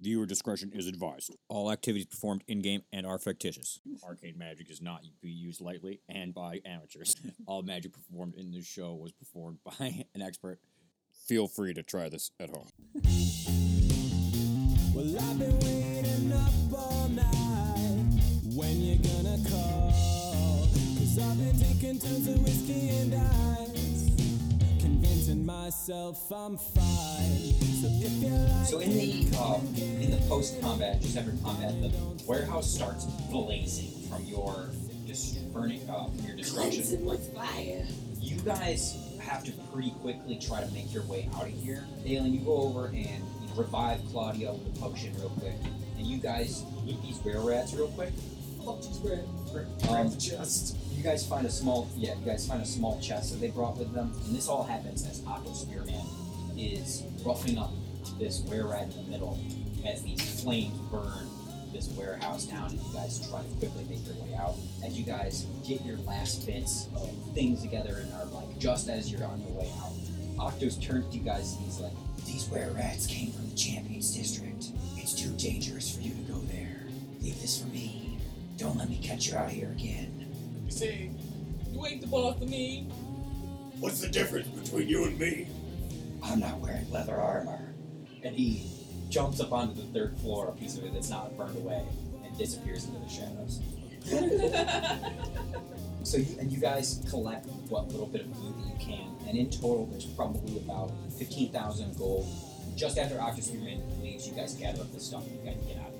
Viewer discretion is advised. All activities performed in game and are fictitious. Arcane magic is not to be used lightly and by amateurs. All magic performed in this show was performed by an expert. Feel free to try this at home. Well, I've been waiting up all night. When you gonna call? Cause I've been taking tons of whiskey and ice. So if you like So in the um, in the post combat, just after combat, the warehouse starts blazing from your dis- burning uh, from your destruction. Cleansing with fire. You guys have to pretty quickly try to make your way out of here. Dalen, you go over and you revive Claudia with a potion real quick, and you guys eat these were rats real quick. Um, chest. You guys find a small yeah, you guys find a small chest that they brought with them, and this all happens as Octo Spearman is roughing up this rat in the middle as these flames burn this warehouse down, and you guys try to quickly make your way out. As you guys get your last bits of things together and are like just as you're on your way out, Octos turns to you guys and he's like, "These were rats came from the Champions District. It's too dangerous for you to go there. Leave this for me. Don't let me catch you out here again." You see, you ain't the boss of me. What's the difference between you and me? I'm not wearing leather armor. And he jumps up onto the third floor, a piece of it that's not burned away, and disappears into the shadows. So you and you guys collect what little bit of food that you can, and in total there's probably about fifteen thousand gold. Just after Octus Spearman leaves, you guys gather up the stuff and you guys get out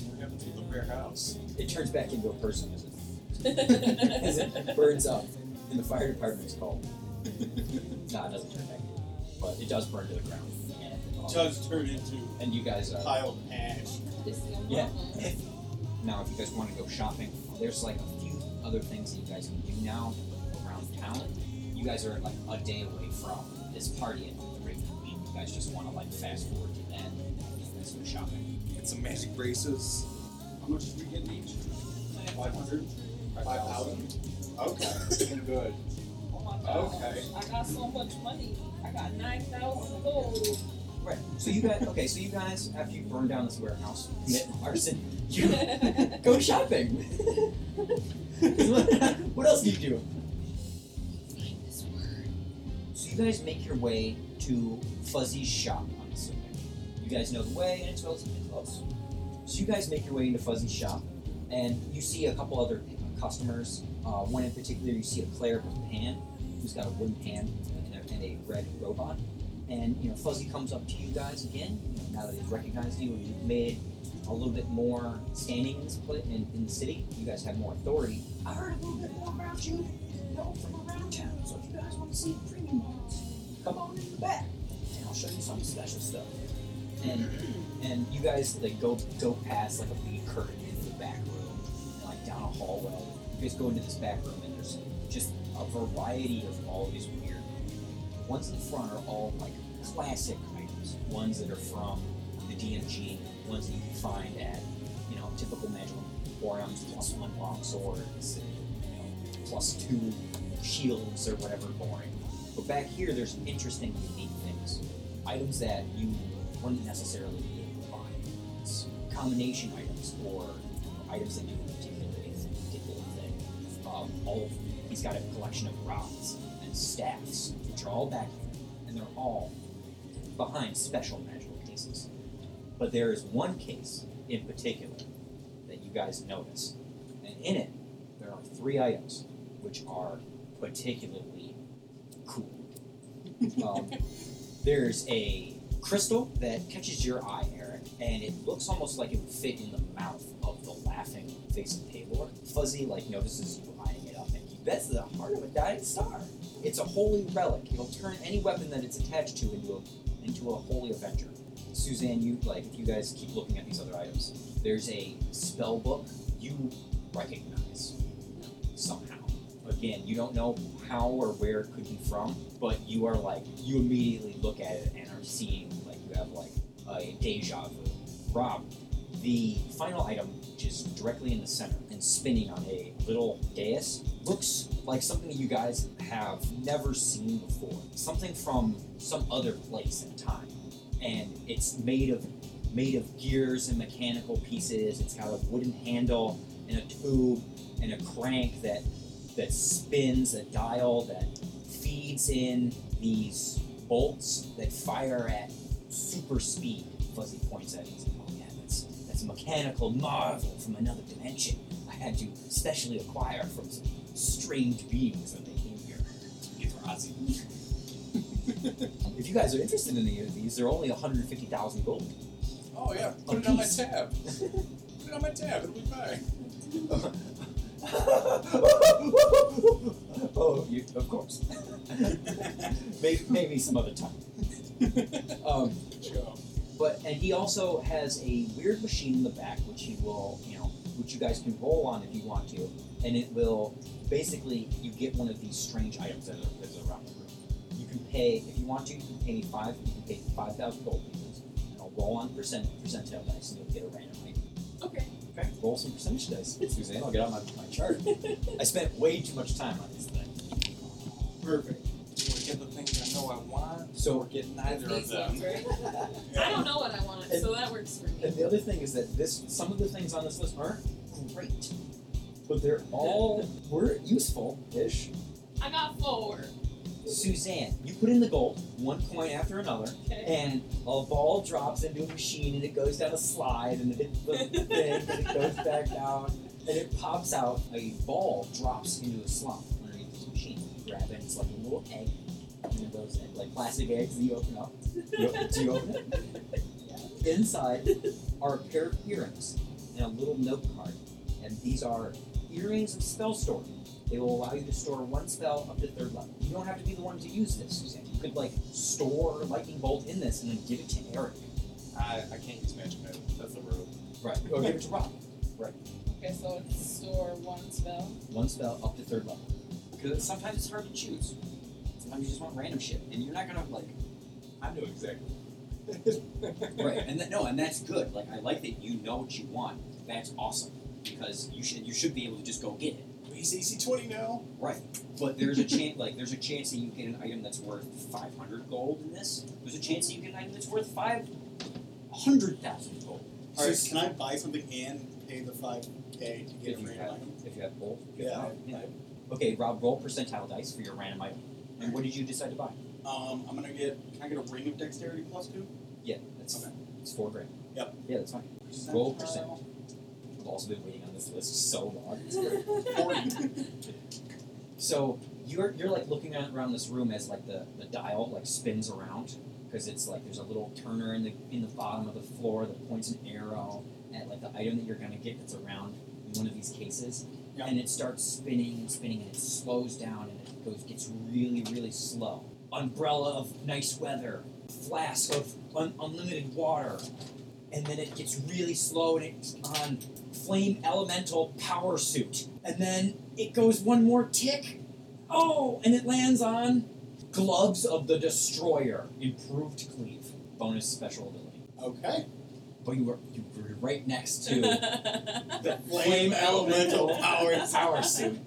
of here. So happened to the warehouse? It turns back into a person as it, as it burns up, and the fire department is called. no, it doesn't turn back, into but it does burn to the ground. And, um, Does turn into and you guys a uh, pile of ash. Yeah. Now, if you guys want to go shopping, there's like a few other things that you guys can do now around town. You guys are like a day away from this party at the Great Queen. You guys just want to like fast forward to then and you guys go shopping. Get some magic braces. How much did we get each? 500? 5,000. Okay, looking good. Oh my god. Okay. I got so much money. I got 9,000 gold. Right. So you guys, okay. So you guys, after you burn down this warehouse, commit arson, you go shopping. what else do you do? Find this word. So you guys make your way to Fuzzy's shop. I'm assuming you guys know the way, and it's relatively close. So you guys make your way into Fuzzy's shop, and you see a couple other customers. Uh, one in particular, you see a cleric with a Pan, who's got a wooden pan and a, and a red robot. And you know, Fuzzy comes up to you guys again. Now that he's recognized you, and you've made a little bit more standing in this pla in, in the city. You guys have more authority. I heard a little bit more about you, you know, from around town. So if you guys want to see premium ones, come on in the back, and I'll show you some special stuff. And and you guys like go go past like a big curtain into the back room, and, like down a hallway. You guys go into this back room, and there's just a variety of all these weird. Ones in the front are all like classic items. Ones that are from the DMG. Ones that you can find at you know typical magical emporiums, plus one long swords, and, you know plus two shields or whatever boring. But back here, there's interesting, unique things. Items that you wouldn't necessarily be able to find. It's combination items or items that do a particular, particular thing. Um, all he's got a collection of rods and staffs, which are all back here, and they're all behind special magical cases. But there is one case in particular that you guys notice, and in it there are three items which are particularly cool. Um, there's a crystal that catches your eye, Eric, and it looks almost like it would fit in the mouth of the laughing face of Pelor. Fuzzy like notices you eyeing it up, and he bets the heart of a dying star. It's a holy relic. It'll turn any weapon that it's attached to into a into a holy avenger. Suzanne, you like if you guys keep looking at these other items. There's a spell book you recognize somehow. Again, you don't know how or where it could be from, but you are like you immediately look at it and are seeing a deja vu. Rob, the final item, which is directly in the center and spinning on a little dais, looks like something that you guys have never seen before. Something from some other place and time. And it's made of made of gears and mechanical pieces. It's got a wooden handle and a tube and a crank that that spins a dial that feeds in these bolts that fire at super speed. Fuzzy points at it. He's like, oh yeah, that's that's a mechanical marvel from another dimension. I had to specially acquire from some strange beings when they came here. If you guys are interested in any of these, they're only 150,000 gold. Oh yeah, put it on my tab. put it on my tab. It'll be fine. oh, you, of course. maybe, maybe some other time. Um, but and he also has a weird machine in the back, which he will, you know, which you guys can roll on if you want to, and it will basically you get one of these strange items that are, that are around the room. You can pay if you want to. You can pay me five. You can pay five thousand gold pieces, and I'll roll on percent percentile dice, and you'll get a random item. Okay. Okay, roll some percentage dice, Suzanne. I'll get out my, my chart. I spent way too much time on this thing. Perfect. So- we're getting neither of them? I don't know what I want, so that works for me. And the other thing is that this some of the things on this list aren't great, but they're all were useful-ish. I got four. Suzanne, you put in the gold, one coin after another, Okay. and a ball drops into a machine and it goes down a slide and it hits the thing and it goes back down and it pops out. A ball drops into a slot underneath this machine. You grab it, it's like a little egg. And it goes like plastic eggs that you open up. You, do you open it? Yeah. Inside are a pair of earrings and a little note card. And these are earrings of spell storing. They will allow you to store one spell up to third level. You don't have to be the one to use this, Suzanne. You could like store lightning bolt in this and then give it to Eric. I, I can't use magic mode. That's the rule. Right. Or give it to Rob. Right. Okay, so it's store one spell. One spell up to third level. Because sometimes it's hard to choose. Sometimes you just want random shit, and you're not gonna like. I know exactly. right. And that, no, and that's good. Like I like that you know what you want. That's awesome because you should you should be able to just go get it. He's AC twenty now. Right. But there's a chance like there's a chance that you get an item that's worth 500 gold in this. There's a chance that you get an item that's worth 500,000 gold. Alright, can I buy something and pay the five K to get If a you random have, item? if you have both. Yeah. have- yeah. Okay, Rob, roll percentile dice for your random item. And what did you decide to buy? Um, I'm gonna get. Can I get a ring of dexterity plus two? Yeah, that's Okay. it's four grand. Yep. Yeah, that's fine. Roll percent. I've also been waiting on this list so long. It's great. So you're you're like looking around this room as like the, the dial like spins around because it's like there's a little turner in the in the bottom of the floor that points an arrow at like the item that you're gonna get that's around in one of these cases. Yeah. And it starts spinning and spinning and it slows down and it goes gets really, really slow. Umbrella of nice weather, flask of un- unlimited water, and then it gets really slow and it's on flame elemental power suit. And then it goes one more tick. Oh, and it lands on gloves of the destroyer, improved cleave, bonus special ability. Okay. But you were you were right next to the the Flame elemental power power suit.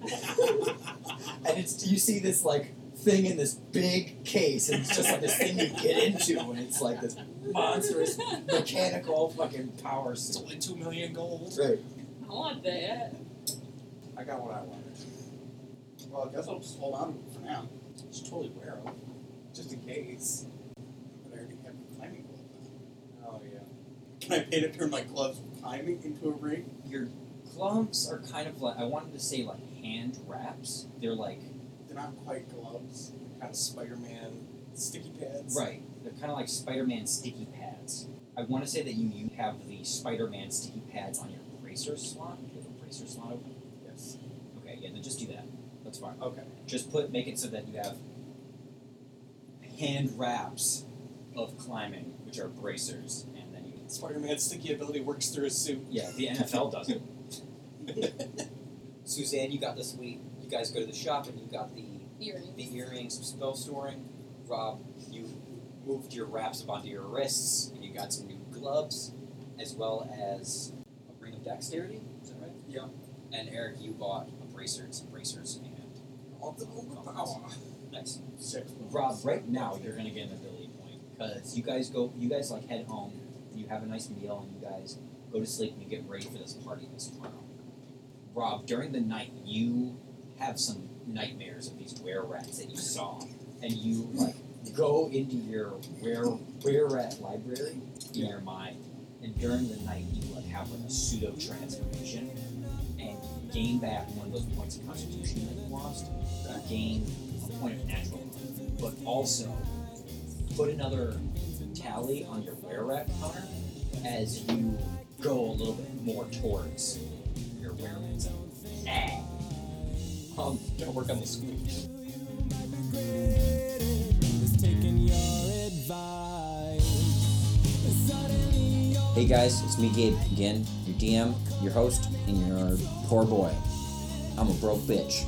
and it's you see this like thing in this big case, and it's just like this thing you get into, and it's like this monstrous mechanical fucking power It's suit. only two million gold. Right. I want that. I got what I wanted. Well, I guess I'll just hold on for now. Just totally wear them, just in case. But I already have the climbing glove on. Oh yeah. Can I pay to turn my gloves climbing into a ring? Your gloves are kind of like I wanted to say like hand wraps. They're like They're not quite gloves. They're Kind of Spider-Man sticky pads. right. They're kind of like Spider-Man sticky pads. I want to say that you, you have the Spider-Man sticky pads on your bracer slot. Do you have a bracer slot open? Yes. Okay, yeah, then just do that. That's fine. Okay. Just put make it so that you have hand wraps of climbing, which are bracers, and then you Spider-Man's sticky ability works through his suit. yeah, the NFL doesn't. Suzanne, you got this suite. You guys go to the shop and you got the Earrings. the earrings of spell storing. Rob, you moved your wraps up onto your wrists, and you got some new gloves, as well as a ring of dexterity. Is that right? Yeah. And Eric, you bought a bracer, some bracers, and Ultimate power. nice. Six. Rob, right now you're gonna get an ability point because you guys go, you guys like head home. You have a nice meal, and you guys go to sleep and you get ready for this party this tomorrow. Rob, during the night, you have some nightmares of these were rats that you saw, and you like go into your were were rat library in your mind, and during the night you like have like a pseudo transformation, and gain back one of those points of constitution that you lost. Gain a point of natural, but also put another tally on your were rat counter as you go a little bit more towards your were rat zone. Ah. Um, Gotta work on the squeeze. Hey guys, it's me Gabe again, your DM, your host, and your poor boy. I'm a broke bitch.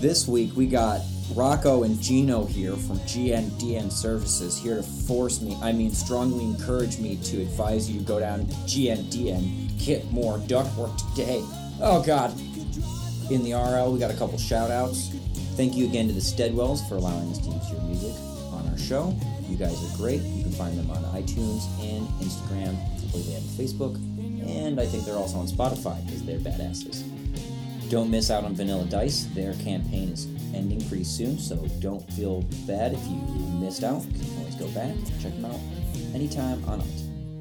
This week we got Rocco and Gino here from GNDN Services here to force me, I mean strongly encourage me to advise you to go down to GNDN, get more ductwork today. Oh god. In the RL, we got a couple shout outs. Thank you again to the Steadwells for allowing us to use your music on our show. You guys are great. You can find them on iTunes and Instagram. I believe they have Facebook. And I think they're also on Spotify because they're badasses. Don't miss out on Vanilla Dice. Their campaign is ending pretty soon, so don't feel bad if you missed out. You can always go back, check them out anytime on it.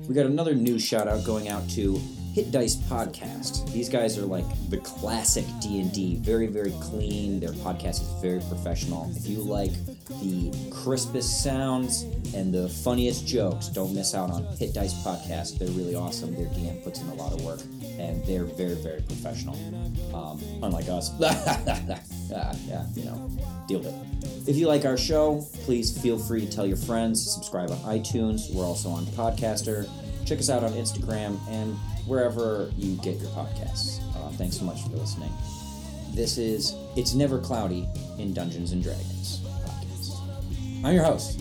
We got another new shout out going out to Hit Dice Podcast. These guys are like the classic D&D, very very clean. Their podcast is very professional. If you like the crispest sounds and the funniest jokes, don't miss out on Hit Dice Podcast. They're really awesome. Their DM puts in a lot of work and they're very very professional. Um, unlike us. yeah, you know, deal with it. If you like our show, please feel free to tell your friends, subscribe on iTunes. We're also on Podcaster. Check us out on Instagram and wherever you get your podcasts. Uh, thanks so much for listening. This is It's Never Cloudy in Dungeons and Dragons podcast. I'm your host.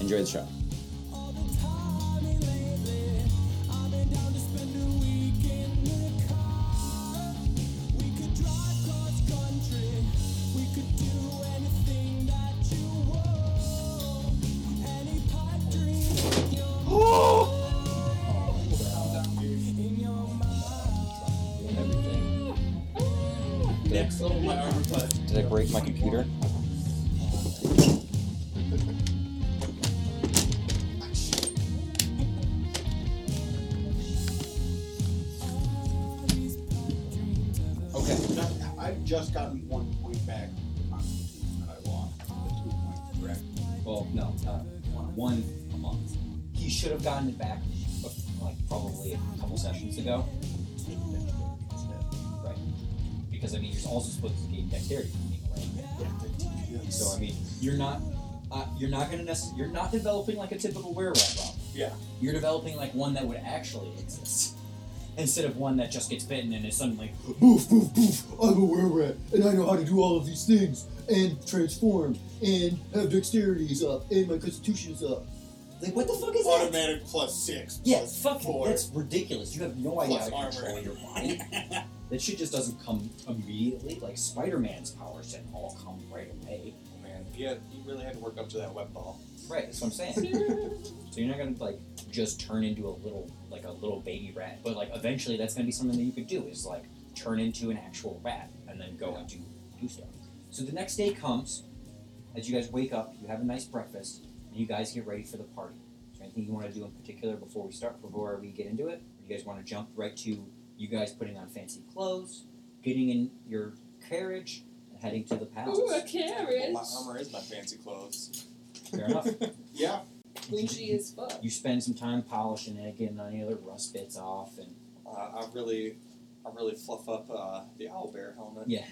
Enjoy the show. Mean, you're supposed to gain dexterity being away. So I mean, you're not, uh, you're not gonna necess- you're not developing like a typical werewolf. Rob. Yeah. You're developing like one that would actually exist, instead of one that just gets bitten and is suddenly Boof, boof, boof. I'm a were-rat, and I know how to do all of these things, and transform, and have dexterities up, and my constitution is up. like, what the fuck is that? Automatic plus six. Yeah, plus fuck four. That's ridiculous. You have no idea how to armor. control your mind. that shit just doesn't come immediately. Like Spider-Man's powers didn't all come right away. Oh, man, yeah, you really had to work up to that web ball. Right, that's what I'm saying. so you're not gonna like just turn into a little like a little baby rat, but like eventually that's gonna be something that you could do is like turn into an actual rat and then go and do do stuff. So the next day comes, as you guys wake up, you have a nice breakfast, and you guys get ready for the party. Is there anything you want to do in particular before we start, before we get into it? Or you guys want to jump right to you guys putting on fancy clothes, getting in your carriage, and heading to the palace? Ooh, a Well, carriage. my armor is my fancy clothes. Fair enough. Yeah. Bougie as fuck. You spend some time polishing it, getting any other rust bits off, and Uh, I really, I really fluff up uh, the owlbear helmet. yeah,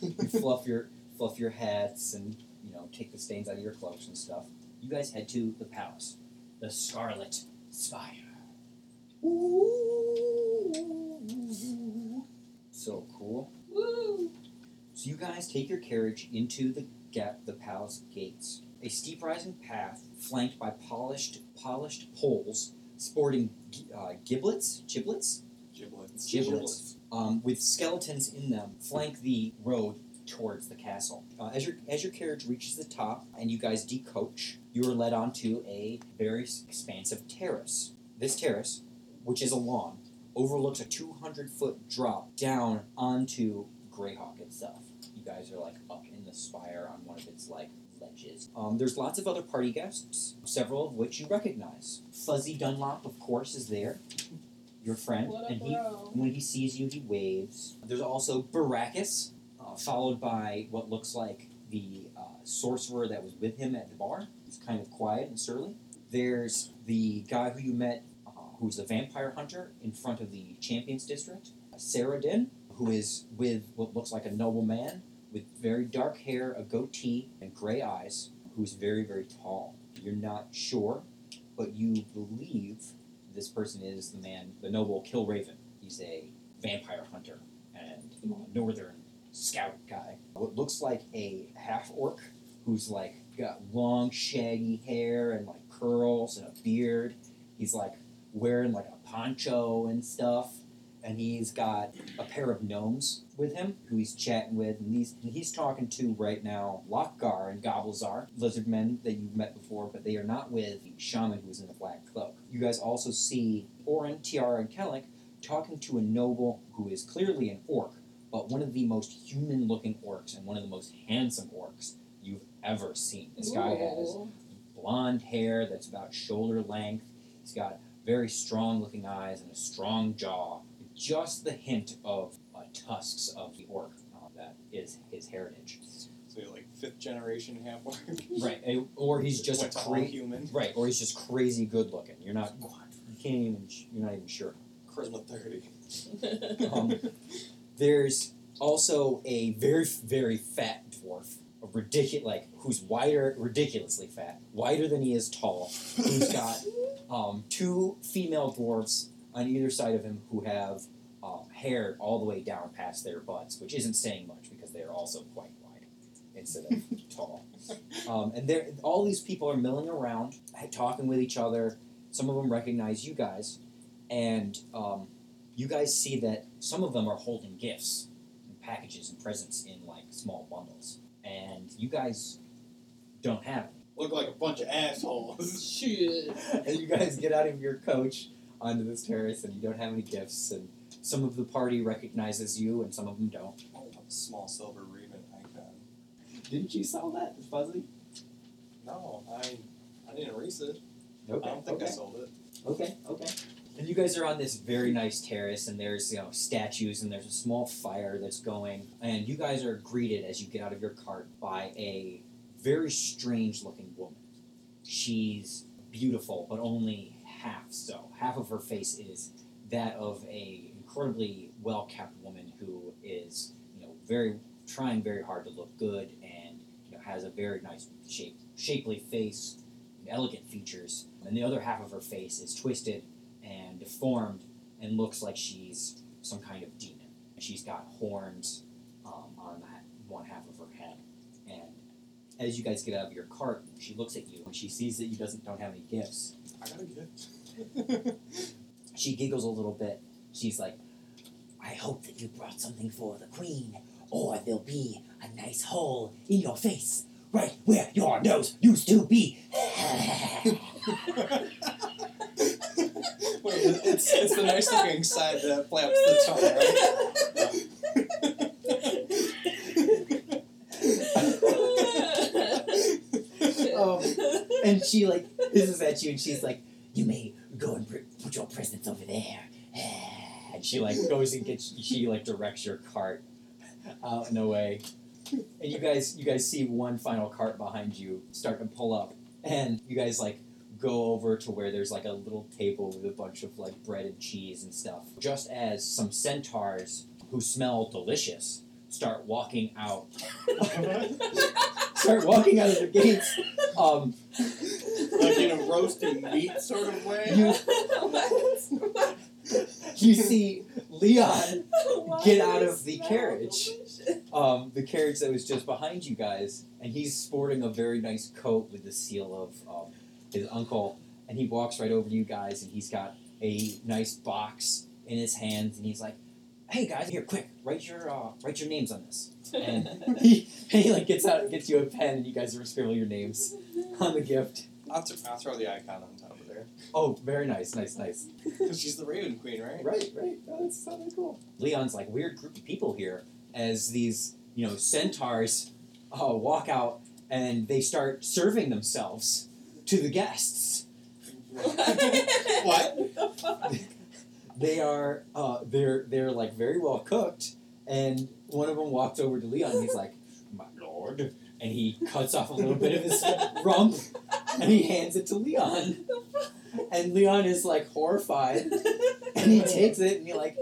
you fluff your fluff your hats and you know take the stains out of your cloaks and stuff. You guys head to the palace, the Scarlet Spire. So cool. Woo! So you guys take your carriage into the ga- the palace gates. A steep rising path flanked by polished polished poles sporting uh, giblets, giblets, Giblets. giblets, um, with skeletons in them, flank the road towards the castle. Uh, as your as your carriage reaches the top and you guys decoach, you are led onto a very expansive terrace. This terrace, which is a lawn, overlooks a 200 foot drop down onto Greyhawk itself. You guys are like up in the spire on one of its like ledges. Um, there's lots of other party guests, several of which you recognize. Fuzzy Dunlop, of course, is there. Your friend, What and he bro? when he sees you, he waves. There's also Baracus, uh, followed by what looks like the uh, sorcerer that was with him at the bar. He's kind of quiet and surly. There's the guy who you met, who's the vampire hunter in front of the Champions District, Saradin, who is with what looks like a noble man with very dark hair, a goatee, and gray eyes, who's very, very tall. You're not sure, but you believe this person is the man, the noble Kilraven. He's a vampire hunter and northern scout guy. What looks like a half orc who's like got long shaggy hair and like curls and a beard. He's like wearing like a poncho and stuff. And he's got a pair of gnomes with him who he's chatting with, and he's and he's talking to right now Lockgar and Gobblezar, lizard men that you've met before, but they are not with the shaman who's in the black cloak. You guys also see Orin, Tiara, and Kellic talking to a noble who is clearly an orc, but one of the most human looking orcs and one of the most handsome orcs you've ever seen. This guy has blonde hair that's about shoulder length. He's got very strong looking eyes and a strong jaw. Just the hint of uh, tusks of the orc uh, that is his heritage. So you're like fifth generation half orc. Right, eh, or he's just Went a cra- human. right, or he's just crazy good looking. You're not, you can't even, you're not even sure. Charisma thirty. Um, there's also a very, very fat dwarf, ridiculous, like who's wider, ridiculously fat, wider than he is tall. Who's got um, two female dwarfs on either side of him who have um, hair all the way down past their butts, which isn't saying much because they are also quite wide instead of tall. Um, and there, all these people are milling around, talking with each other. Some of them recognize you guys, and um, you guys see that some of them are holding gifts and packages and presents in like small bundles, and you guys don't have any. Look like a bunch of assholes. Shit. and you guys get out of your coach onto this terrace, and you don't have any gifts, and some of the party recognizes you, and some of them don't. A small silver raven icon. Didn't you sell that, Fuzzy? No, I I didn't erase it. Okay. I don't think okay. I sold it. Okay, okay. And you guys are on this very nice terrace, and there's you know statues, and there's a small fire that's going, and you guys are greeted as you get out of your cart by a very strange-looking woman. She's beautiful, but only half so. Half of her face is that of a incredibly well-kept woman who is you know very trying very hard to look good, and you know has a very nice shape, shapely face, elegant features, and the other half of her face is twisted and deformed and looks like she's some kind of demon. She's got horns um, on that one half of her head. And as you guys get out of your cart, she looks at you and she sees that you doesn't don't have any gifts. I got a gift. She giggles a little bit. She's like, I hope that you brought something for the queen, or there'll be a nice hole in your face, right where your nose used to be. It's it's the nice looking side that flaps the tongue, right? um, and she like hisses at you, and she's like, "You may go and put your presents over there." And she like goes and gets. She like directs your cart out and away. And you guys, you guys see one final cart behind you start to pull up, and you guys like go over to where there's like a little table with a bunch of like bread and cheese and stuff. Just as some centaurs who smell delicious start walking out start walking out of the gates. Um, like in a roasting meat sort of way. you What? you see Leon, Get out of the carriage. um, the carriage that was just behind you guys, and he's sporting a very nice coat with the seal of um, his uncle. And he walks right over to you guys, and he's got a nice box in his hands, and he's like, "Hey guys, here, quick, write your uh, write your names on this." And he, he like gets out, gets you a pen, and you guys are scribble your names on the gift. I'll, th- I'll throw the icon on top of there. Oh, very nice, nice, nice. Because She's the Raven Queen, right? Right, right. Oh, that's something cool. Leon's like weird group of people here as these you know centaurs uh, walk out and they start serving themselves to the guests. What? They are uh, they're they're like very well cooked, and one of them walks over to Leon. and He's like, "My lord," and he cuts off a little bit of his rump, and he hands it to Leon. And Leon is like horrified, and he takes it and he like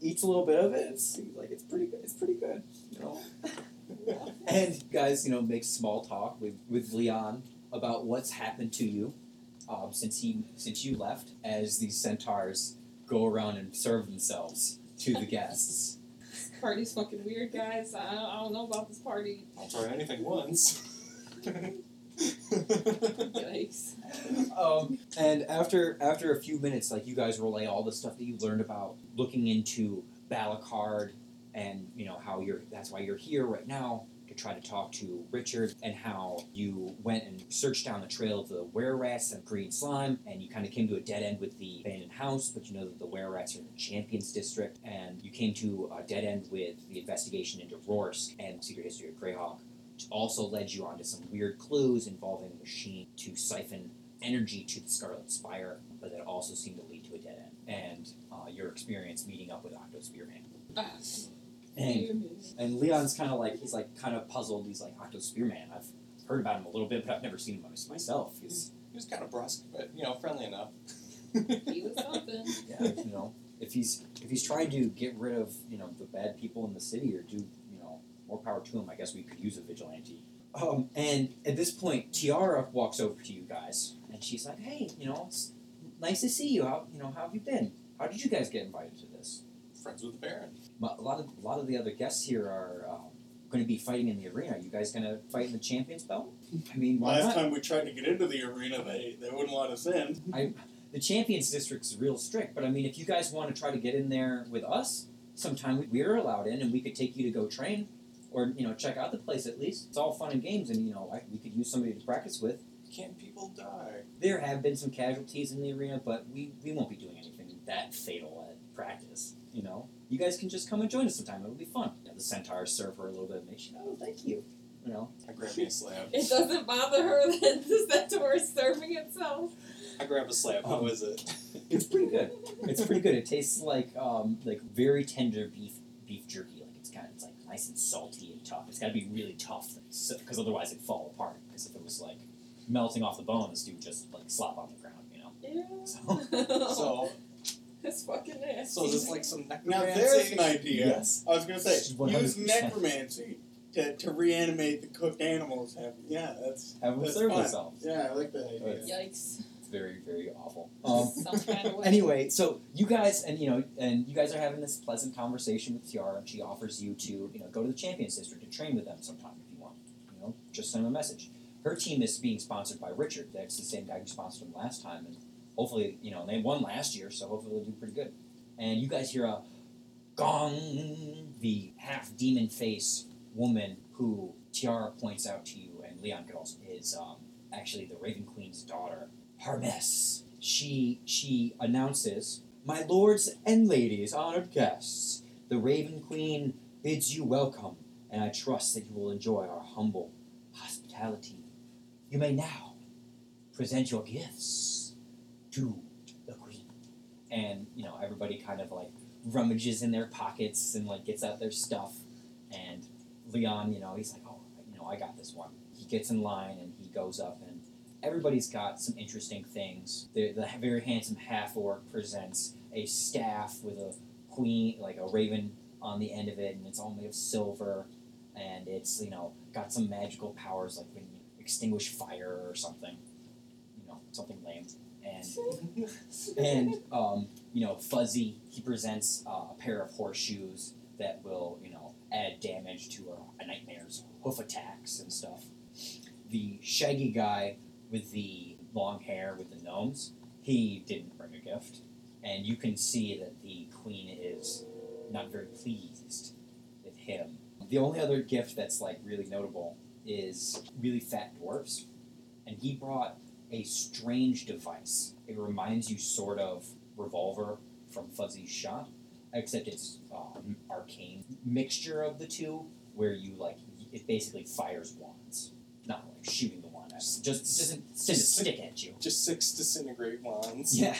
eats a little bit of it. It's like it's pretty good. It's pretty good, you know. And guys, you know, make small talk with with Leon about what's happened to you um, since he since you left. As these centaurs go around and serve themselves to the guests. Party's fucking weird, guys. I don't, I don't know about this party. I'll try anything once. Yikes. Um, and after after a few minutes, like you guys relay all the stuff that you learned about looking into Balakard, and you know how you're. That's why you're here right now to try to talk to Richard, and how you went and searched down the trail of the were rats and green slime, and you kind of came to a dead end with the abandoned house. But you know that the were rats are in the Champions District, and you came to a dead end with the investigation into Rorsk and Secret History of Greyhawk. Which also led you onto some weird clues involving a machine to siphon energy to the Scarlet Spire, but that also seemed to lead to a dead end. And uh, your experience meeting up with Octo Spearman. Ah, And and Leon's kind of like he's like kind of puzzled. He's like Octo Spearman. I've heard about him a little bit, but I've never seen him myself. He's he was kind of brusque, but you know, friendly enough. he was something. yeah, you know, if he's if he's trying to get rid of you know the bad people in the city or do you know more power to him. I guess we could use a vigilante. Um, and at this point, Tiara walks over to you guys, and she's like, "Hey, you know, it's nice to see you. How you know how have you been? How did you guys get invited to this?" Friends with the Baron. But a lot of a lot of the other guests here are um, going to be fighting in the arena. Are you guys going to fight in the champions belt? I mean, why Last not? time we tried to get into the arena, they, they wouldn't let us in. the champions district's real strict, but I mean, if you guys want to try to get in there with us, sometime we- we're allowed in, and we could take you to go train, or you know, check out the place at least. It's all fun and games, and you know, I, we could use somebody to practice with. Can people die? There have been some casualties in the arena, but we we won't be doing anything that fatal at practice. You know, you guys can just come and join us sometime. It'll be fun. You know, the centaurs serve her a little bit, and she, oh, thank you. You know, I grab me a slab. It doesn't bother her that the centaur is serving itself. I grab a slab. How Um, is it? It's pretty good. It's pretty good. It tastes like um like very tender beef beef jerky. Like it's kind of it's like nice and salty and tough. It's got to be really tough because otherwise it'd fall apart. Because if it was like melting off the bone, this dude would just like slop on the ground. You know. Ew. So- So, it's fucking nasty. so is this like some necromancy. Now necromancy? there's an idea. Yes. I was gonna say She's use 100%. necromancy to, to reanimate the cooked animals. Have, yeah, that's Have them that's serve fun. themselves. Yeah, I like that idea. That's- Yikes. It's very very awful. Um, Some kind of way. anyway, so you guys and you know and you guys are having this pleasant conversation with Tiara, and she offers you to you know go to the Champions District to train with them sometime if you want. You know, just send them a message. Her team is being sponsored by Richard. That's the same guy who sponsored them last time, and hopefully you know they won last year, so hopefully they'll do pretty good. And you guys hear a gong. The half demon face woman who Tiara points out to you, and Leon could also is um, actually the Raven Queen's daughter, Harmess. She she announces, "My lords and ladies, honored guests, the Raven Queen bids you welcome, and I trust that you will enjoy our humble hospitality. You may now present your gifts the Queen." And you know everybody kind of like rummages in their pockets and like gets out their stuff, and Leon, you know, he's like, "Oh, you know, I got this one." He gets in line and he goes up and everybody's got some interesting things. The, the very handsome half orc presents a staff with a queen, like a raven on the end of it, and it's all made of silver, and it's you know got some magical powers, like when you extinguish fire or something, you know, something lame. And and um, you know, Fuzzy he presents uh, a pair of horseshoes that will you know add damage to a, a nightmare's hoof attacks and stuff. The shaggy guy with the long hair with the gnomes, he didn't bring a gift, and you can see that the queen is not very pleased with him. The only other gift that's like really notable is really fat dwarfs, and he brought a strange device. It reminds you sort of revolver from Fuzzy's shot, except it's um, arcane mixture of the two, where you like it basically fires wands, not like shooting the wand. at you. Just doesn't send a Just- stick at you. Just six disintegrate wands. Yeah.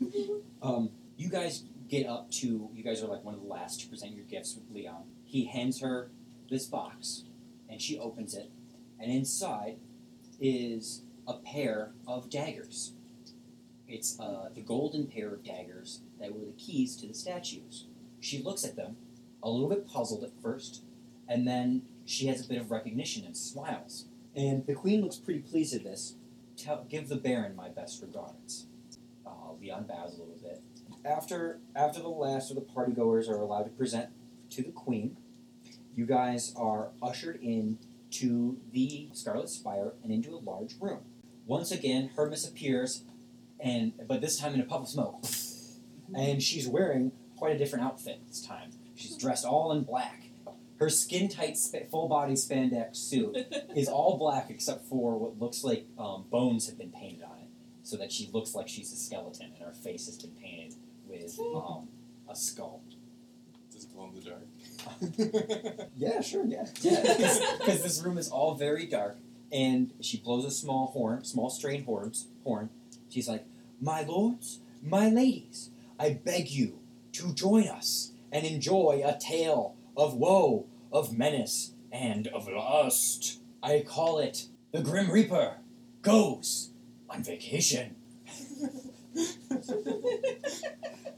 um, you guys get up to. You guys are like one of the last to present your gifts with Leon. He hands her this box, and she opens it, and inside is a pair of daggers. It's uh, the golden pair of daggers that were the keys to the statues. She looks at them, a little bit puzzled at first, and then she has a bit of recognition and smiles. And the queen looks pretty pleased at this. Tell, give the Baron my best regards. Uh, Leon bows a little bit. After after the last of the partygoers are allowed to present to the queen, you guys are ushered in to the Scarlet Spire and into a large room. Once again, Hermes appears, and but this time in a puff of smoke, and she's wearing quite a different outfit this time. She's dressed all in black. Her skin tight, sp- full body spandex suit is all black except for what looks like um, bones have been painted on it, so that she looks like she's a skeleton, and her face has been painted with um, a skull. Does it glow in the dark? Yeah, sure, yeah, yeah. Because this room is all very dark, and she blows a small horn, small strain horns, horn. She's like, "My lords, my ladies, I beg you to join us and enjoy a tale of woe, of menace, and of lust. I call it the Grim Reaper goes on vacation."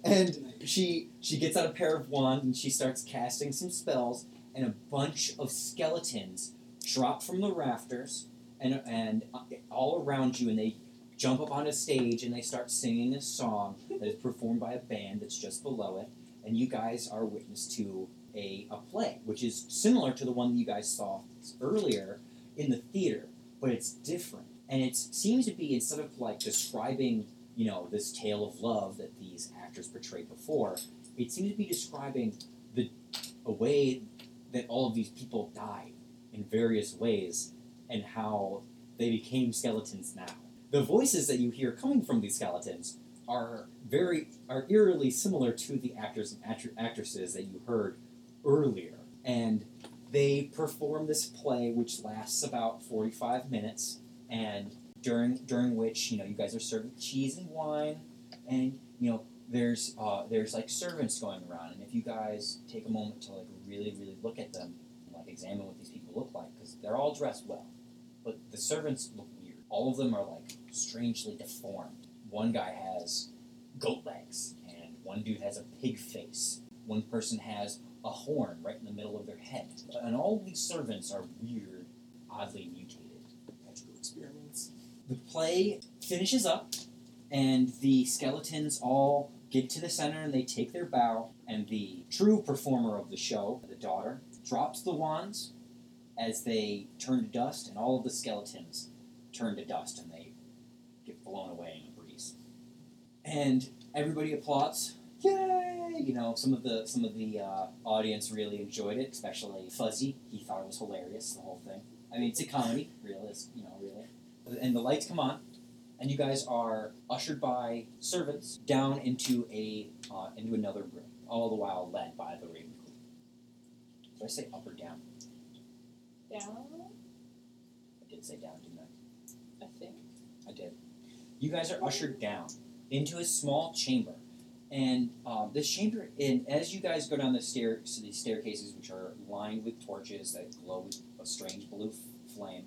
and she she gets out a pair of wands and she starts casting some spells and a bunch of skeletons drop from the rafters and and all around you and they jump up on a stage and they start singing a song that is performed by a band that's just below it. And you guys are witness to a, a play which is similar to the one you guys saw earlier in the theater but it's different. And it seems to be instead of like describing you know this tale of love that these actors portrayed before it seems to be describing the a way that all of these people died in various ways and how they became skeletons now. The voices that you hear coming from these skeletons are very are eerily similar to the actors and actr- actresses that you heard earlier, and they perform this play which lasts about forty five minutes, and during during which you know you guys are served cheese and wine, and you know there's uh, there's like servants going around, and if you guys take a moment to like really really look at them, and, like examine what these look like, because they're all dressed well, but the servants look weird. All of them are like strangely deformed. One guy has goat legs, and one dude has a pig face. One person has a horn right in the middle of their head, and all these servants are weird, oddly mutated. Magical experiments. The play finishes up, and the skeletons all get to the center and they take their bow. And the true performer of the show, the daughter, drops the wands as they turn to dust, and all of the skeletons turn to dust and they get blown away in a breeze. And everybody applauds. Yay! You know, some of the some of the uh, audience really enjoyed it, especially Fuzzy. He thought it was hilarious, the whole thing. I mean, it's a comedy, really. It's, you know, really. And the lights come on, and you guys are ushered by servants down into a uh, into another room, all the while led by the Raven Queen. Did I say up or down? Down, I did say down, didn't I? I think. I did. You guys are ushered down into a small chamber, and um, this chamber, and as you guys go down the stair, so these staircases, which are lined with torches that glow with a strange blue f- flame,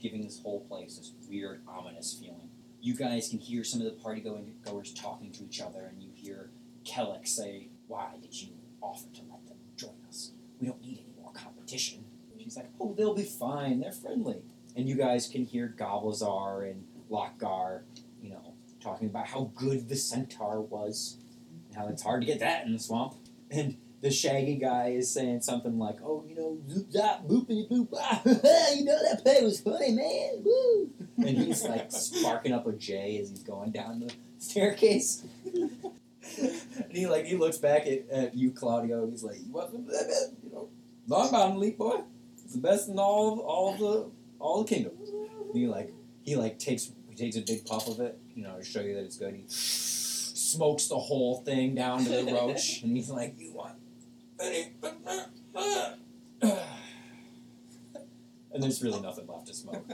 giving this whole place this weird, ominous feeling. You guys can hear some of the party going goers talking to each other, and you hear Kellic say, "Why did you offer to let them join us? We don't need any more competition." Like, "Oh, they'll be fine. They're friendly." And you guys can hear Goblazar and Lockgar, you know, talking about how good the centaur was, and how it's hard to get that in the swamp. And the shaggy guy is saying something like, "Oh, you know, zoop zap boopity boop, ah, you know that play was funny, man, woo!" And he's like sparking up a J as he's going down the staircase. and he like he looks back at, at you, Claudio. And he's like, "You you know, Longbottom Leaf, boy. It's the best in all of, all of the all the kingdom." And he like he like takes he takes a big puff of it, you know, to show you that it's good. He smokes the whole thing down to the roach, and he's like, "You want?" any?" And there's really nothing left to smoke.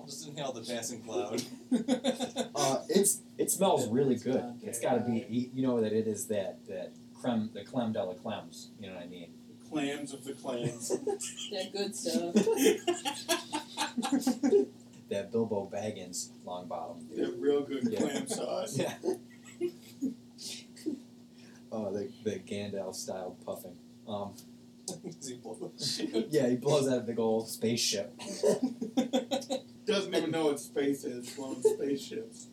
I'll just inhale the passing cloud. Uh, it's it smells really good. It's got to be you- know that it is that that creme the creme de la clems. You know what I mean? Clams of the clams. That good stuff. That Bilbo Baggins Longbottom. They're real good Yeah. clam sauce. Yeah. oh, the the Gandalf style puffing. Um, he blow the shit? yeah, he blows out a big old spaceship. Doesn't even know what space is. Blowing spaceships.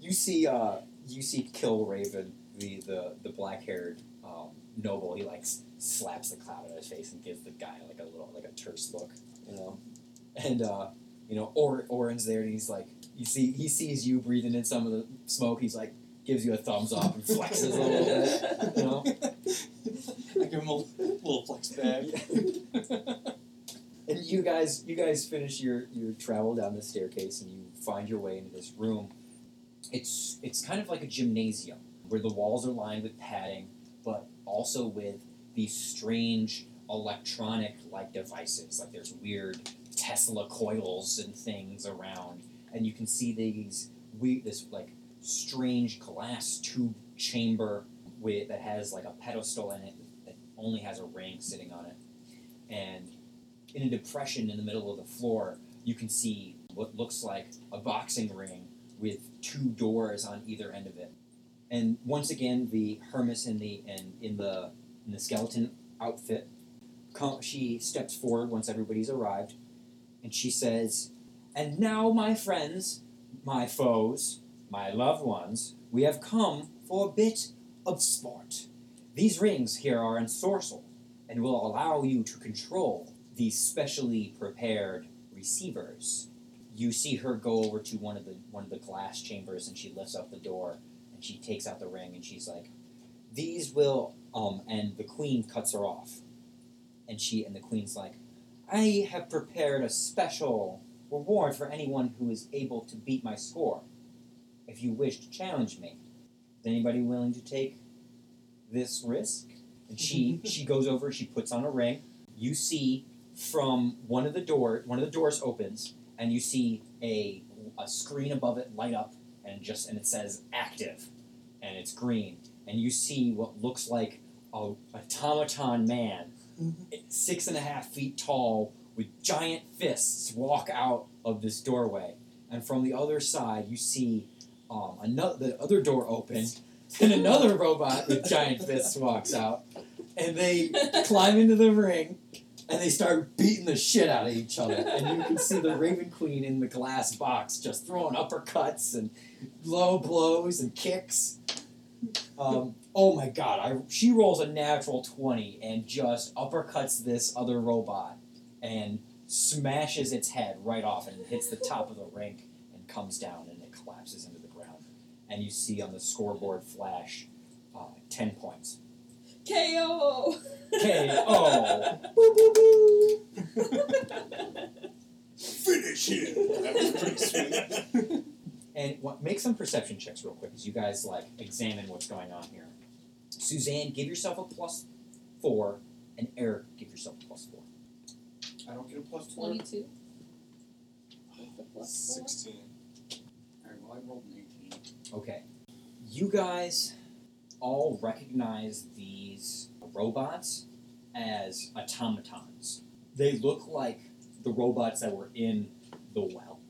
You see, uh, you see Kill Raven, the the the black haired um, noble. He like slaps the cloud in his face and gives the guy like a little like a terse look, you know. And uh, you know, or Orin's there, and he's like, you see, he sees you breathing in some of the smoke. He's like, gives you a thumbs up and flexes a little bit, you know. I give him a little flex back. and you guys, you guys finish your your travel down the staircase, and you find your way into this room. It's it's kind of like a gymnasium where the walls are lined with padding, but also with these strange electronic like devices. Like there's weird Tesla coils and things around, and you can see these we this like strange glass tube chamber with that has like a pedestal in it that only has a ring sitting on it, and in a depression in the middle of the floor, you can see what looks like a boxing ring with two doors on either end of it. And once again, the Hermes in the and in the in the skeleton outfit, she steps forward once everybody's arrived, and she says, "And now, my friends, my foes, my loved ones, we have come for a bit of sport. These rings here are ensorcelled and will allow you to control these specially prepared receivers. You see her go over to one of the one of the glass chambers and she lifts up the door she takes out the ring and she's like, These will um and the queen cuts her off. And she and the queen's like, I have prepared a special reward for anyone who is able to beat my score. If you wish to challenge me. Is anybody willing to take this risk? And she she goes over, she puts on a ring. You see from one of the door one of the doors opens and you see a a screen above it light up and just and it says active and it's green and you see what looks like a automaton man six and a half feet tall with giant fists walk out of this doorway. And from the other side you see um, another the other door open and another robot with giant fists walks out and they climb into the ring and they start beating the shit out of each other. And you can see the Raven Queen in the glass box just throwing uppercuts and low blows and kicks. Um, oh my god, I, she rolls a natural 20 and just uppercuts this other robot and smashes its head right off and hits the top of the rink and comes down and it collapses into the ground. And you see on the scoreboard flash uh, 10 points. KO. K.O. Boo, boo, boo. Finish him. That was pretty sweet. And what, make some perception checks real quick as you guys like examine what's going on here. Suzanne, give yourself a plus four, and Eric, give yourself a plus four. I don't get a plus four. Twenty-two. With the plus four. 16. Alright, well, I rolled an 18. Okay. You guys all recognize these robots as automatons. They look like the robots that were in the well,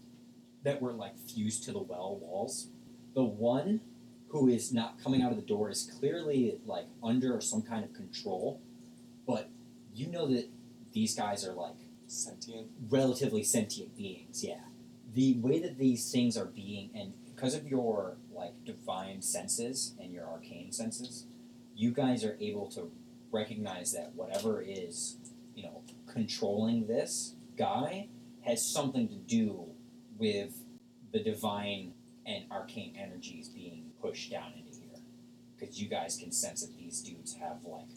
that were like fused to the well walls. The one who is not coming out of the door is clearly like under some kind of control, but you know that these guys are like Sentient. relatively sentient beings, yeah. The way that these things are being, and because of your like divine senses and your arcane senses, you guys are able to recognize that whatever is, you know, controlling this guy has something to do with the divine and arcane energies being pushed down into here because you guys can sense that these dudes have like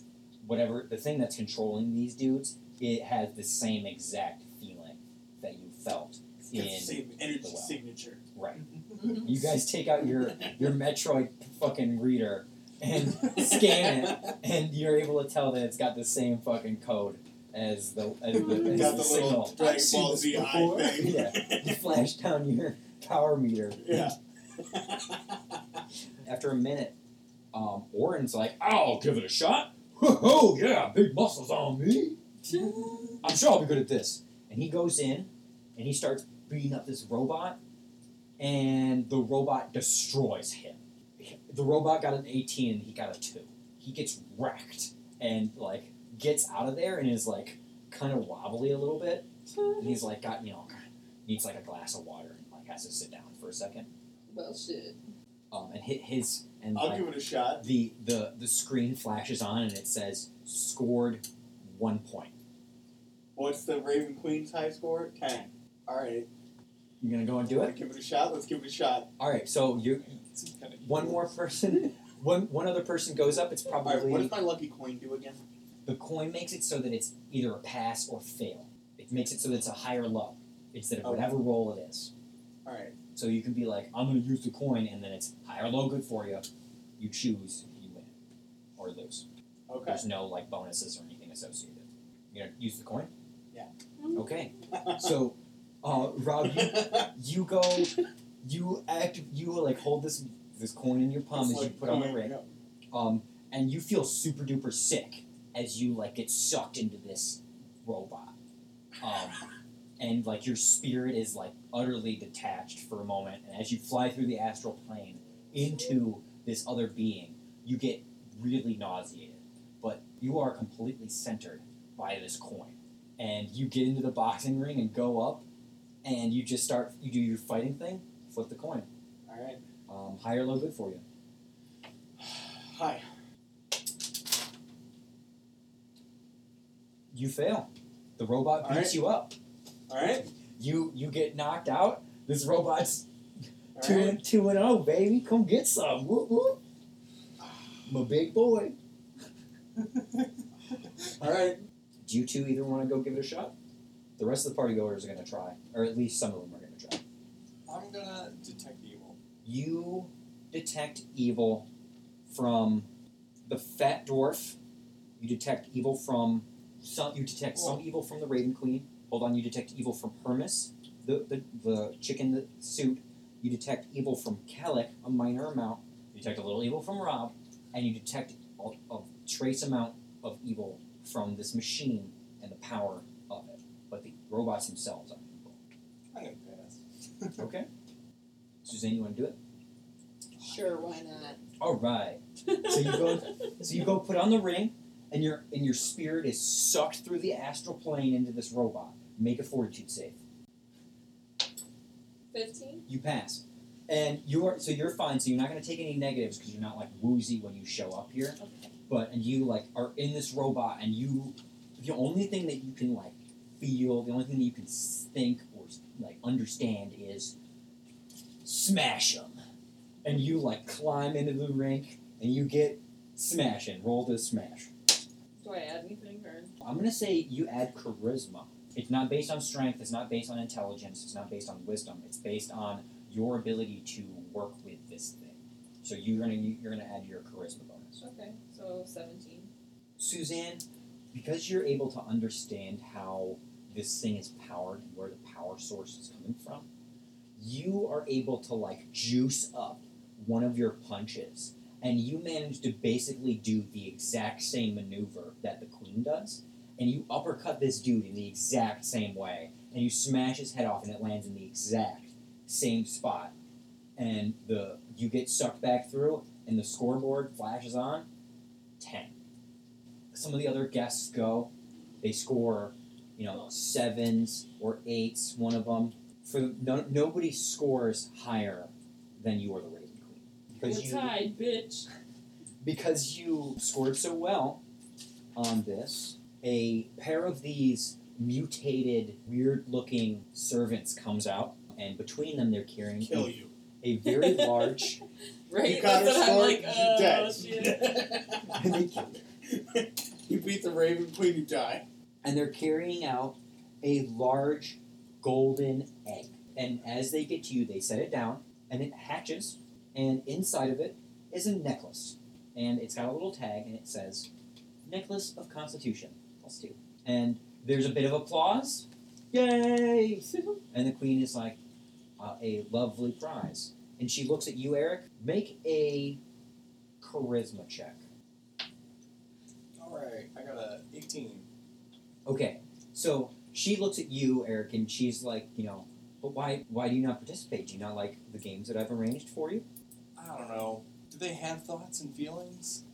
whatever the thing that's controlling these dudes. It has the same exact feeling that you felt in same energy the well. signature. Right. You guys take out your your Metroid fucking reader and scan it, and you're able to tell that it's got the same fucking code as the as the, as got the the little signal. Dragon I've seen Ball this Z thing. Yeah. You flash down your power meter. Yeah. After a minute, um, Orin's like, "I'll give it a shot." Oh yeah, big muscles on me. I'm sure I'll be good at this. And he goes in, and he starts beating up this robot, and the robot destroys him. The robot got an 18, and he got a two. He gets wrecked, and like gets out of there, and is like kind of wobbly a little bit. And he's like, got you know, needs like a glass of water, and like has to sit down for a second. well, shit. Um, and hit his and I'll like, give it a shot. the the the screen flashes on and it says scored one point. What's the Raven Queen's high score? Ten. All right. You gonna go and do Wanna it? Give it a shot. Let's give it a shot. All right. So you one more person, one one other person goes up. It's All right. probably What does my lucky coin do again? the coin makes it so that it's either a pass or fail. It makes it so that it's a higher low instead of Okay. whatever roll it is. All right. So you can be like, I'm gonna use the coin, and then it's high or low, good for you. You choose, you win or lose. Okay. There's no like bonuses or anything associated. You gonna use the coin? Yeah. Mm-hmm. Okay. So, uh, Rob, you, you go, you act, you like hold this this coin in your palm It's as you put on the ring, yeah. um, and you feel super duper sick as you like get sucked into this robot, um, and like your spirit is like utterly detached for a moment, and as you fly through the astral plane into this other being, you get really nauseated, but you are completely centered by this coin, and you get into the boxing ring and go up, and you just start, you do your fighting thing, flip the coin, All right. um, high or low, good for you. Hi. You fail. The robot beats right. you up. All right. You you get knocked out. This robot's All two right. and two and oh, baby. Come get some. Whoop whoop. I'm a big boy. All right. Do you two either want to go give it a shot? The rest of the party goers are gonna try, or at least some of them are gonna try. I'm gonna detect evil. You detect evil from the fat dwarf. You detect evil from some. You detect some evil from the Raven Queen. Hold on. You detect evil from Hermes, the the, the chick in the suit. You detect evil from Kellic, a minor amount. You detect a little evil from Rob, and you detect a, a trace amount of evil from this machine and the power of it. But the robots themselves are evil. I'm gonna pass. Okay. Suzanne, you want to do it? Sure, why not? All right. So you go. So you go put on the ring, and your and your spirit is sucked through the astral plane into this robot. Make a fortitude save. 15? You pass, and you're so you're fine. So you're not going to take any negatives because you're not like woozy when you show up here. Okay. But and you like are in this robot, and you the only thing that you can like feel, the only thing that you can think or like understand is smash them, and you like climb into the rink, and you get smashing. Roll to smash. Do I add anything or? I'm gonna say you add charisma. It's not based on strength. It's not based on intelligence. It's not based on wisdom. It's based on your ability to work with this thing. So you're gonna you're gonna add your charisma bonus. Okay, so 17. Suzanne, because you're able to understand how this thing is powered and where the power source is coming from, you are able to like juice up one of your punches, and you manage to basically do the exact same maneuver that the queen does, and you uppercut this dude in the exact same way, and you smash his head off, and it lands in the exact same spot, and the you get sucked back through, and the scoreboard flashes on, ten. Some of the other guests go, they score, you know, sevens or eights. One of them. For no, nobody scores higher than you or the Raven Queen because We're you tied, bitch. because you scored so well on this. A pair of these mutated, weird-looking servants comes out, and between them they're carrying Kill a, you. a very large Right? You got That's her what I'm sword, like, oh, dead. shit. and they killed her. you beat the Raven Queen, you die. And they're carrying out a large golden egg. And as they get to you, they set it down, and it hatches, and inside of it is a necklace. And it's got a little tag, and it says, Necklace of Constitution, plus two. And there's a bit of applause. Yay! And the queen is like, uh, a lovely prize. And she looks at you, Eric. Make a charisma check. Alright, I got a 18. Okay, so she looks at you, Eric, and she's like, you know, but why why do you not participate? Do you not like the games that I've arranged for you? I don't know. Do they have thoughts and feelings?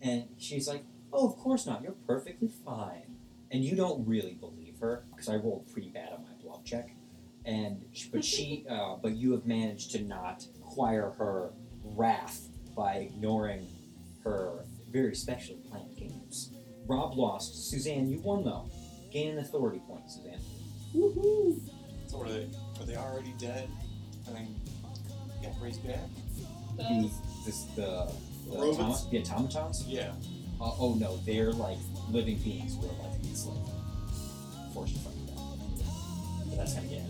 And she's like, oh, of course not. You're perfectly fine. And you don't really believe her because I rolled pretty bad on my bluff check. And sh- but she, uh, but you have managed to not acquire her wrath by ignoring her very specially planned games. Rob lost. Suzanne, you won though. Gain an authority point, Suzanne. Woohoo! So were they, were they already dead? I then got raised back? The this the the, automa- the automatons. Yeah. Uh, oh no, they're like living beings who are like enslaved, forced from death. But that's gonna get.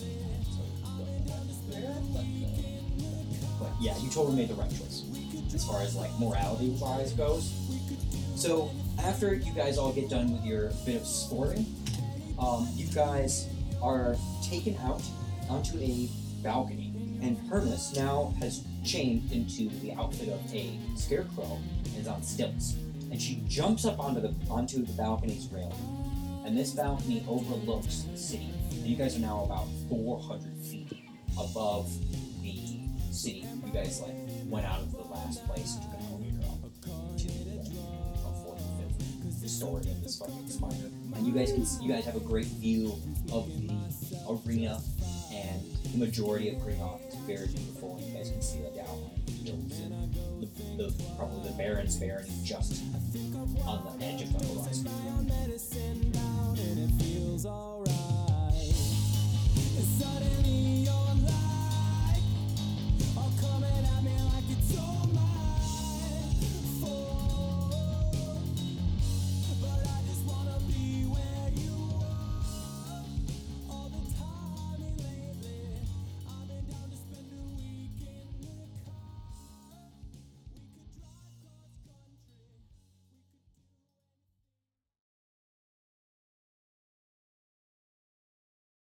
But yeah, you totally made the right choice as far as like morality wise goes. So after you guys all get done with your bit of sporting, um, you guys are taken out onto a balcony, and Hermes now has changed into the outfit of a scarecrow and is on stilts. And she jumps up onto the onto the balcony's railing, and this balcony overlooks the city. And you guys are now about 400 feet above the city. You guys like went out of the last place store in this fucking spider. And you guys can see, you guys have a great view of the arena and the majority of Greenock. It's very beautiful, and you guys can see the outline the hills and the, the, probably the Baron's Baron just on the edge of the horizon. Suddenly you're